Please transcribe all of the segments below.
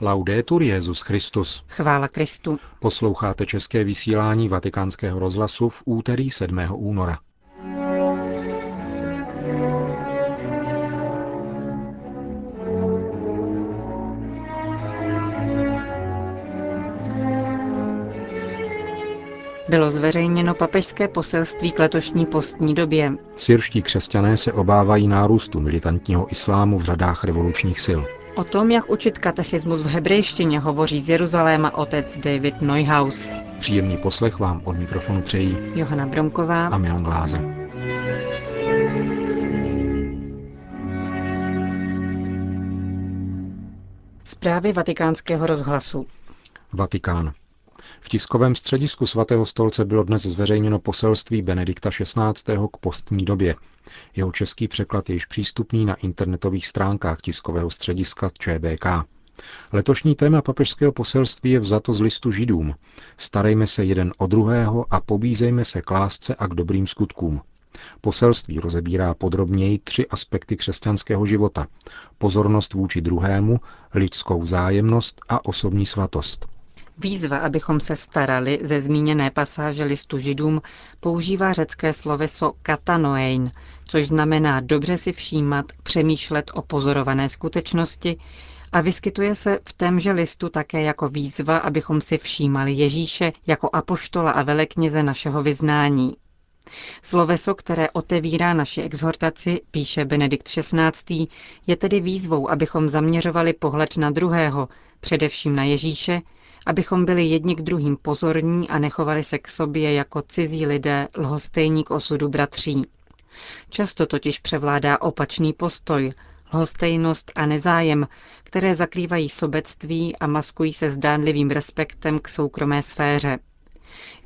Laudetur Jezus Christus. Chvála Kristu. Posloucháte české vysílání Vatikánského rozhlasu v úterý 7. února. Bylo zveřejněno papežské poselství k letošní postní době. Syrští křesťané se obávají nárůstu militantního islámu v řadách revolučních sil. O tom, jak učit katechismus v hebrejštině, hovoří z Jeruzaléma otec David Neuhaus. Příjemný poslech vám od mikrofonu přejí Johana Bromková a Milan Gláze. Zprávy vatikánského rozhlasu. Vatikán. V tiskovém středisku svatého stolce bylo dnes zveřejněno poselství Benedikta XVI. k postní době. Jeho český překlad je již přístupný na internetových stránkách tiskového střediska ČBK. Letošní téma papežského poselství je vzato z listu židům. Starejme se jeden o druhého a pobízejme se k lásce a k dobrým skutkům. Poselství rozebírá podrobněji tři aspekty křesťanského života. Pozornost vůči druhému, lidskou vzájemnost a osobní svatost. Výzva, abychom se starali ze zmíněné pasáže listu židům, používá řecké sloveso katanoein, což znamená dobře si všímat, přemýšlet o pozorované skutečnosti a vyskytuje se v témže listu také jako výzva, abychom si všímali Ježíše jako apoštola a velekněze našeho vyznání. Sloveso, které otevírá naši exhortaci, píše Benedikt XVI., je tedy výzvou, abychom zaměřovali pohled na druhého, především na Ježíše, abychom byli jedni k druhým pozorní a nechovali se k sobě jako cizí lidé lhostejní k osudu bratří. Často totiž převládá opačný postoj, lhostejnost a nezájem, které zakrývají sobectví a maskují se zdánlivým respektem k soukromé sféře.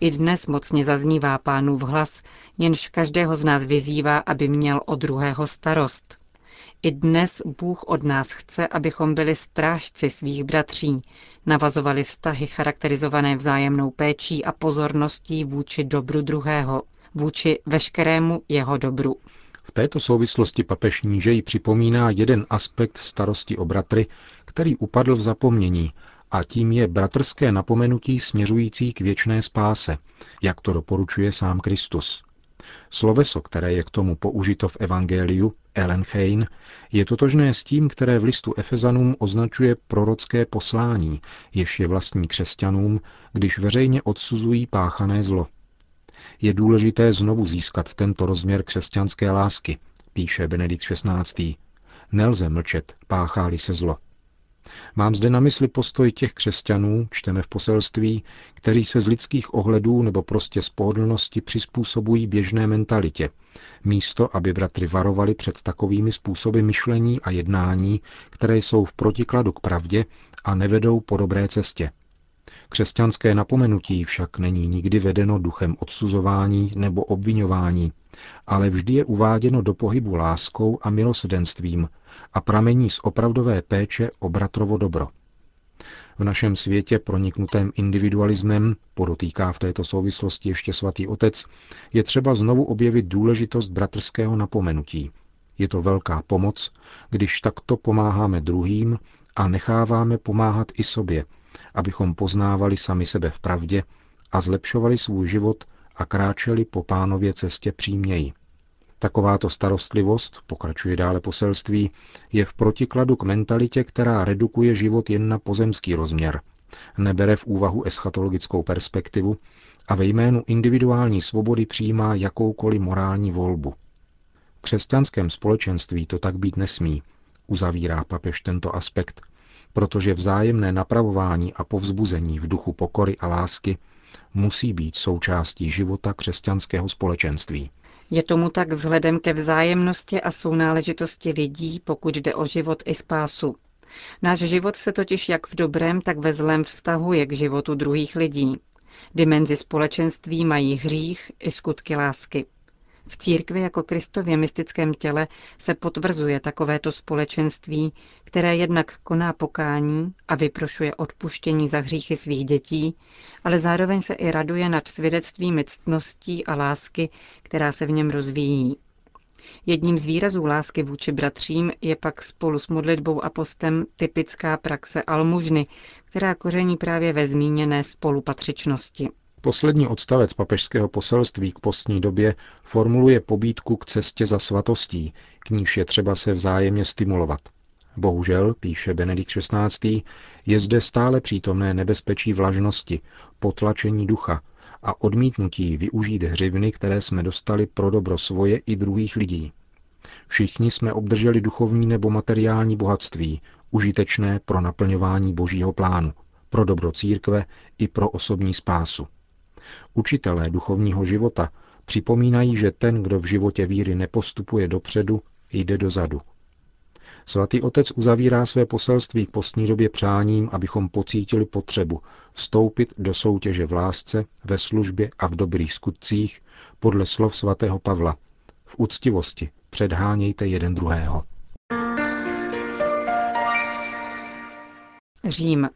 I dnes mocně zaznívá pánův hlas, jenž každého z nás vyzývá, aby měl o druhého starost. I dnes Bůh od nás chce, abychom byli strážci svých bratří, navazovali vztahy charakterizované vzájemnou péčí a pozorností vůči dobru druhého, vůči veškerému jeho dobru. V této souvislosti papež nížej připomíná jeden aspekt starosti o bratry, který upadl v zapomnění, a tím je bratrské napomenutí směřující k věčné spáse, jak to doporučuje sám Kristus. Sloveso, které je k tomu použito v Evangeliu, Ellenchein, je totožné s tím, které v listu Efezanům označuje prorocké poslání, jež je vlastní křesťanům, když veřejně odsuzují páchané zlo. Je důležité znovu získat tento rozměr křesťanské lásky, píše Benedikt XVI. Nelze mlčet, páchá se zlo. Mám zde na mysli postoj těch křesťanů, čteme v poselství, kteří se z lidských ohledů nebo prostě z pohodlnosti přizpůsobují běžné mentalitě, místo aby bratry varovali před takovými způsoby myšlení a jednání, které jsou v protikladu k pravdě a nevedou po dobré cestě. Křesťanské napomenutí však není nikdy vedeno duchem odsuzování nebo obvinování, ale vždy je uváděno do pohybu láskou a milosedenstvím a pramení z opravdové péče o bratrovo dobro. V našem světě proniknutém individualismem, podotýká v této souvislosti ještě svatý otec, je třeba znovu objevit důležitost bratrského napomenutí. Je to velká pomoc, když takto pomáháme druhým a necháváme pomáhat i sobě, abychom poznávali sami sebe v pravdě a zlepšovali svůj život a kráčeli po pánově cestě příměji. Takováto starostlivost, pokračuje dále poselství, je v protikladu k mentalitě, která redukuje život jen na pozemský rozměr, nebere v úvahu eschatologickou perspektivu a ve jménu individuální svobody přijímá jakoukoliv morální volbu. V křesťanském společenství to tak být nesmí, uzavírá papež tento aspekt, protože vzájemné napravování a povzbuzení v duchu pokory a lásky musí být součástí života křesťanského společenství. Je tomu tak vzhledem ke vzájemnosti a sounáležitosti lidí, pokud jde o život i spásu. Náš život se totiž jak v dobrém, tak ve zlém vztahuje k životu druhých lidí. Dimenzi společenství mají hřích i skutky lásky. V církvi jako Kristově mystickém těle se potvrzuje takovéto společenství, které jednak koná pokání a vyprošuje odpuštění za hříchy svých dětí, ale zároveň se i raduje nad svědectvím ctností a lásky, která se v něm rozvíjí. Jedním z výrazů lásky vůči bratřím je pak spolu s modlitbou a postem typická praxe almužny, která koření právě ve zmíněné spolupatřičnosti. Poslední odstavec papežského poselství k postní době formuluje pobídku k cestě za svatostí, k níž je třeba se vzájemně stimulovat. Bohužel, píše Benedikt XVI., je zde stále přítomné nebezpečí vlažnosti, potlačení ducha a odmítnutí využít hřivny, které jsme dostali pro dobro svoje i druhých lidí. Všichni jsme obdrželi duchovní nebo materiální bohatství, užitečné pro naplňování božího plánu, pro dobro církve i pro osobní spásu. Učitelé duchovního života připomínají, že ten, kdo v životě víry nepostupuje dopředu, jde dozadu. Svatý otec uzavírá své poselství k postní době přáním, abychom pocítili potřebu vstoupit do soutěže v lásce, ve službě a v dobrých skutcích podle slov svatého Pavla. V úctivosti předhánějte jeden druhého. Řím.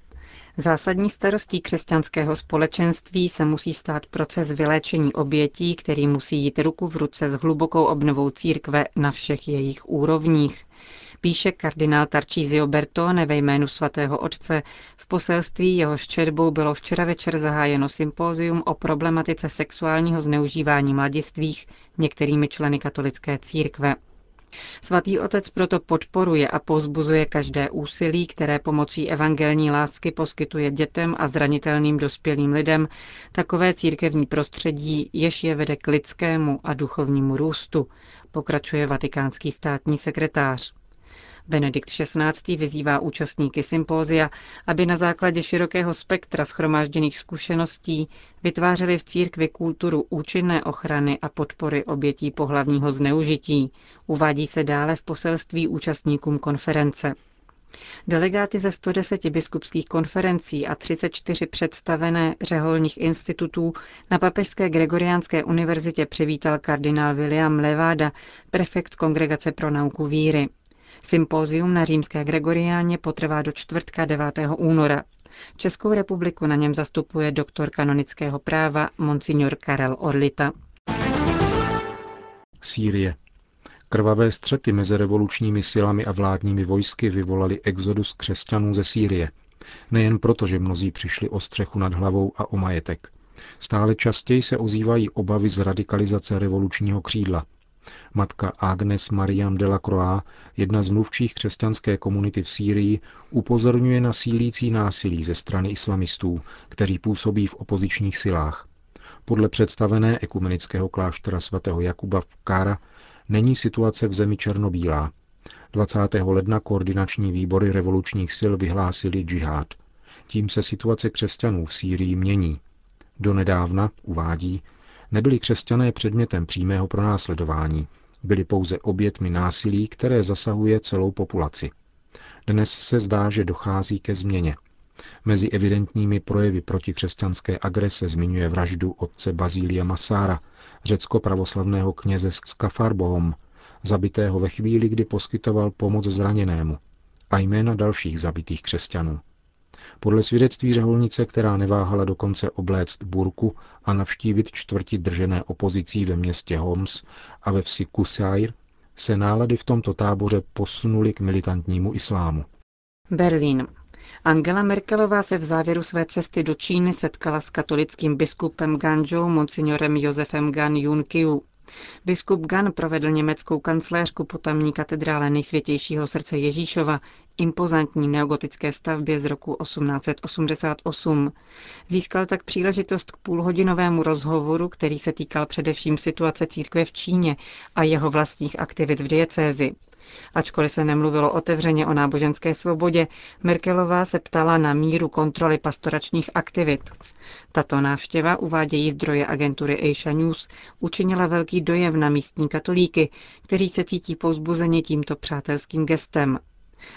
Zásadní starostí křesťanského společenství se musí stát proces vyléčení obětí, který musí jít ruku v ruce s hlubokou obnovou církve na všech jejich úrovních píše kardinál Tarcísio Bertone ve jménu svatého otce. V poselství jehož četbou bylo včera večer zahájeno sympózium o problematice sexuálního zneužívání mladistvých některými členy katolické církve. Svatý otec proto podporuje a pozbuzuje každé úsilí, které pomocí evangelní lásky poskytuje dětem a zranitelným dospělým lidem takové církevní prostředí, jež je vede k lidskému a duchovnímu růstu, pokračuje vatikánský státní sekretář. Benedikt XVI. vyzývá účastníky sympózia, aby na základě širokého spektra schromážděných zkušeností vytvářeli v církvi kulturu účinné ochrany a podpory obětí pohlavního zneužití, uvádí se dále v poselství účastníkům konference. Delegáty ze 110 biskupských konferencí a 34 představené řeholních institutů na Papežské Gregoriánské univerzitě přivítal kardinál William Levada, prefekt Kongregace pro nauku víry. Sympózium na římské Gregoriáně potrvá do čtvrtka 9. února. Českou republiku na něm zastupuje doktor kanonického práva Monsignor Karel Orlita. Sýrie. Krvavé střety mezi revolučními silami a vládními vojsky vyvolali exodus křesťanů ze Sýrie. Nejen proto, že mnozí přišli o střechu nad hlavou a o majetek. Stále častěji se ozývají obavy z radikalizace revolučního křídla. Matka Agnes Mariam de la Croix, jedna z mluvčích křesťanské komunity v Sýrii, upozorňuje na sílící násilí ze strany islamistů, kteří působí v opozičních silách. Podle představené ekumenického kláštera svatého Jakuba v Kára není situace v zemi černobílá. 20. ledna koordinační výbory revolučních sil vyhlásili džihad. Tím se situace křesťanů v Sýrii mění. Donedávna, uvádí, nebyli křesťané předmětem přímého pronásledování, byli pouze obětmi násilí, které zasahuje celou populaci. Dnes se zdá, že dochází ke změně. Mezi evidentními projevy protikřesťanské agrese zmiňuje vraždu otce Bazília Masára, řecko-pravoslavného kněze z Skafarbohom, zabitého ve chvíli, kdy poskytoval pomoc zraněnému, a jména dalších zabitých křesťanů. Podle svědectví řeholnice, která neváhala dokonce obléct burku a navštívit čtvrti držené opozicí ve městě Homs a ve vsi Kusair, se nálady v tomto táboře posunuly k militantnímu islámu. Berlín. Angela Merkelová se v závěru své cesty do Číny setkala s katolickým biskupem Ganžou, monsignorem Josefem Gan Junkiu. Biskup Gan provedl německou kancléřku po tamní katedrále nejsvětějšího srdce Ježíšova, impozantní neogotické stavbě z roku 1888. Získal tak příležitost k půlhodinovému rozhovoru, který se týkal především situace církve v Číně a jeho vlastních aktivit v diecézi. Ačkoliv se nemluvilo otevřeně o náboženské svobodě, Merkelová se ptala na míru kontroly pastoračních aktivit. Tato návštěva, uvádějí zdroje agentury Asia News, učinila velký dojem na místní katolíky, kteří se cítí povzbuzeně tímto přátelským gestem.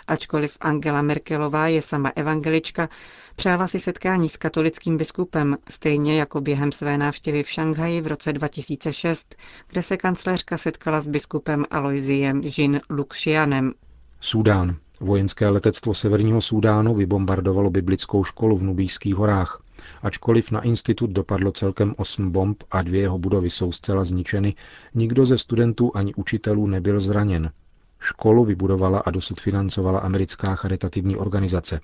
Ačkoliv Angela Merkelová je sama evangelička, přála si setkání s katolickým biskupem, stejně jako během své návštěvy v Šanghaji v roce 2006, kde se kancléřka setkala s biskupem Aloisiem Jin Luxianem. Sudán. Vojenské letectvo Severního Súdánu vybombardovalo biblickou školu v Nubijských horách. Ačkoliv na institut dopadlo celkem osm bomb a dvě jeho budovy jsou zcela zničeny, nikdo ze studentů ani učitelů nebyl zraněn. Školu vybudovala a dosud financovala americká charitativní organizace.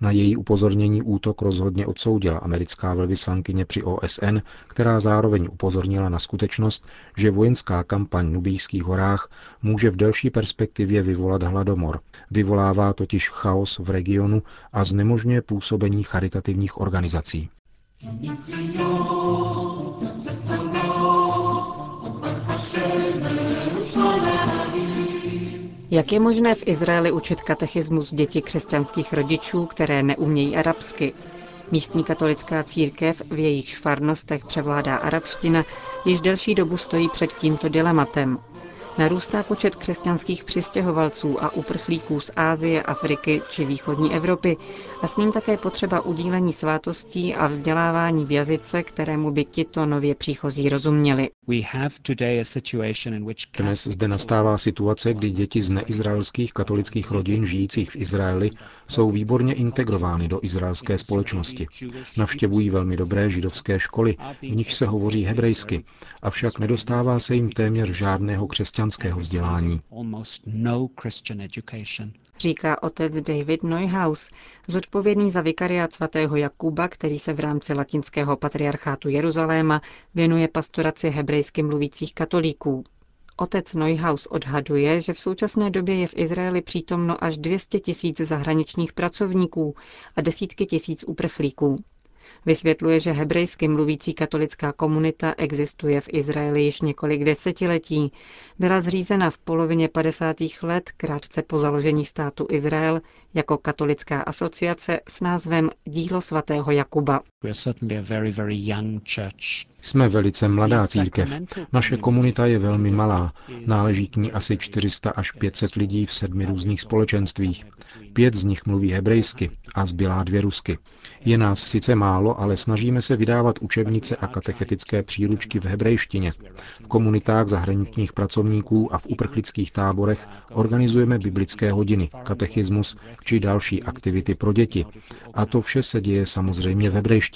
Na její upozornění útok rozhodně odsoudila americká velvyslankyně při OSN, která zároveň upozornila na skutečnost, že vojenská kampaň v Nubijských horách může v delší perspektivě vyvolat hladomor. Vyvolává totiž chaos v regionu a znemožňuje působení charitativních organizací. Jak je možné v Izraeli učit katechismus děti křesťanských rodičů, které neumějí arabsky? Místní katolická církev, v jejich farnostech převládá arabština, již delší dobu stojí před tímto dilematem. Narůstá počet křesťanských přistěhovalců a uprchlíků z Ázie, Afriky či východní Evropy a s ním také potřeba udílení svátostí a vzdělávání v jazyce, kterému by tito nově příchozí rozuměli. Dnes zde nastává situace, kdy děti z neizraelských katolických rodin žijících v Izraeli jsou výborně integrovány do izraelské společnosti. Navštěvují velmi dobré židovské školy, v nich se hovoří hebrejsky, avšak nedostává se jim téměř žádného křesťanského vzdělání. Říká otec David Neuhaus, zodpovědný za vikariát svatého Jakuba, který se v rámci latinského patriarchátu Jeruzaléma věnuje pastoraci hebrejsky mluvících katolíků. Otec Neuhaus odhaduje, že v současné době je v Izraeli přítomno až 200 tisíc zahraničních pracovníků a desítky tisíc uprchlíků. Vysvětluje, že hebrejsky mluvící katolická komunita existuje v Izraeli již několik desetiletí. Byla zřízena v polovině 50. let, krátce po založení státu Izrael, jako katolická asociace s názvem Dílo svatého Jakuba. Jsme velice mladá církev. Naše komunita je velmi malá. Náleží k ní asi 400 až 500 lidí v sedmi různých společenstvích. Pět z nich mluví hebrejsky a zbylá dvě rusky. Je nás sice málo, ale snažíme se vydávat učebnice a katechetické příručky v hebrejštině. V komunitách zahraničních pracovníků a v uprchlických táborech organizujeme biblické hodiny, katechismus či další aktivity pro děti. A to vše se děje samozřejmě v hebrejštině.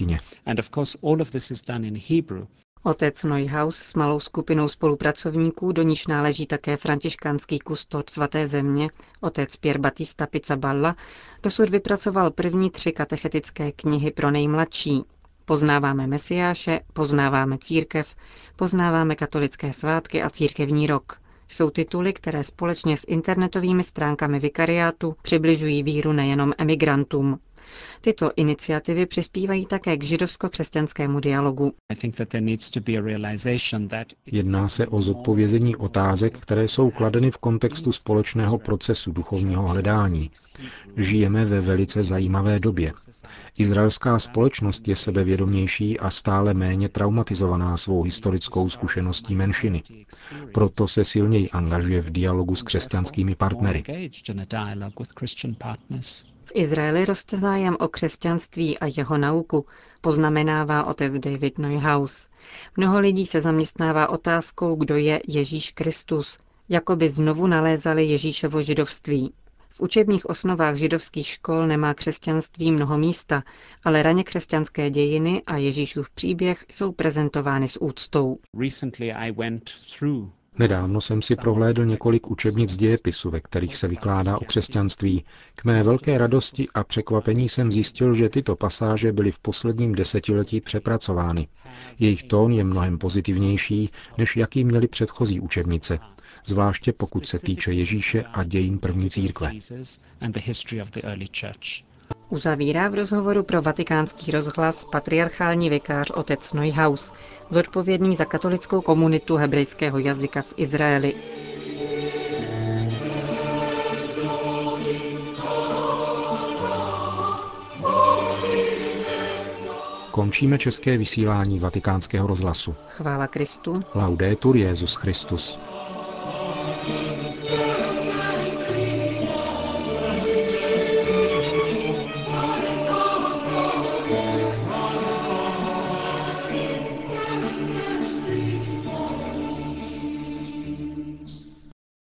Otec Neuhaus s malou skupinou spolupracovníků, do níž náleží také františkánský kustod svaté země, otec Pier Battista Pizzaballa, dosud vypracoval první tři katechetické knihy pro nejmladší. Poznáváme Mesiáše, poznáváme církev, poznáváme katolické svátky a církevní rok. Jsou tituly, které společně s internetovými stránkami vikariátu přibližují víru nejenom emigrantům. Tyto iniciativy přispívají také k židovsko-křesťanskému dialogu. Jedná se o zodpovězení otázek, které jsou kladeny v kontextu společného procesu duchovního hledání. Žijeme ve velice zajímavé době. Izraelská společnost je sebevědomější a stále méně traumatizovaná svou historickou zkušeností menšiny. Proto se silněji angažuje v dialogu s křesťanskými partnery. Izraeli roste zájem o křesťanství a jeho nauku, poznamenává otec David Neuhaus. Mnoho lidí se zaměstnává otázkou, kdo je Ježíš Kristus, jako by znovu nalézali Ježíšovo židovství. V učebních osnovách židovských škol nemá křesťanství mnoho místa, ale raně křesťanské dějiny a Ježíšův příběh jsou prezentovány s úctou. Nedávno jsem si prohlédl několik učebnic dějepisu, ve kterých se vykládá o křesťanství. K mé velké radosti a překvapení jsem zjistil, že tyto pasáže byly v posledním desetiletí přepracovány. Jejich tón je mnohem pozitivnější, než jaký měly předchozí učebnice, zvláště pokud se týče Ježíše a dějin první církve. Uzavírá v rozhovoru pro vatikánský rozhlas patriarchální vikář otec Neuhaus, zodpovědný za katolickou komunitu hebrejského jazyka v Izraeli. Končíme české vysílání vatikánského rozhlasu. Chvála Kristu. Laudetur Jezus Christus.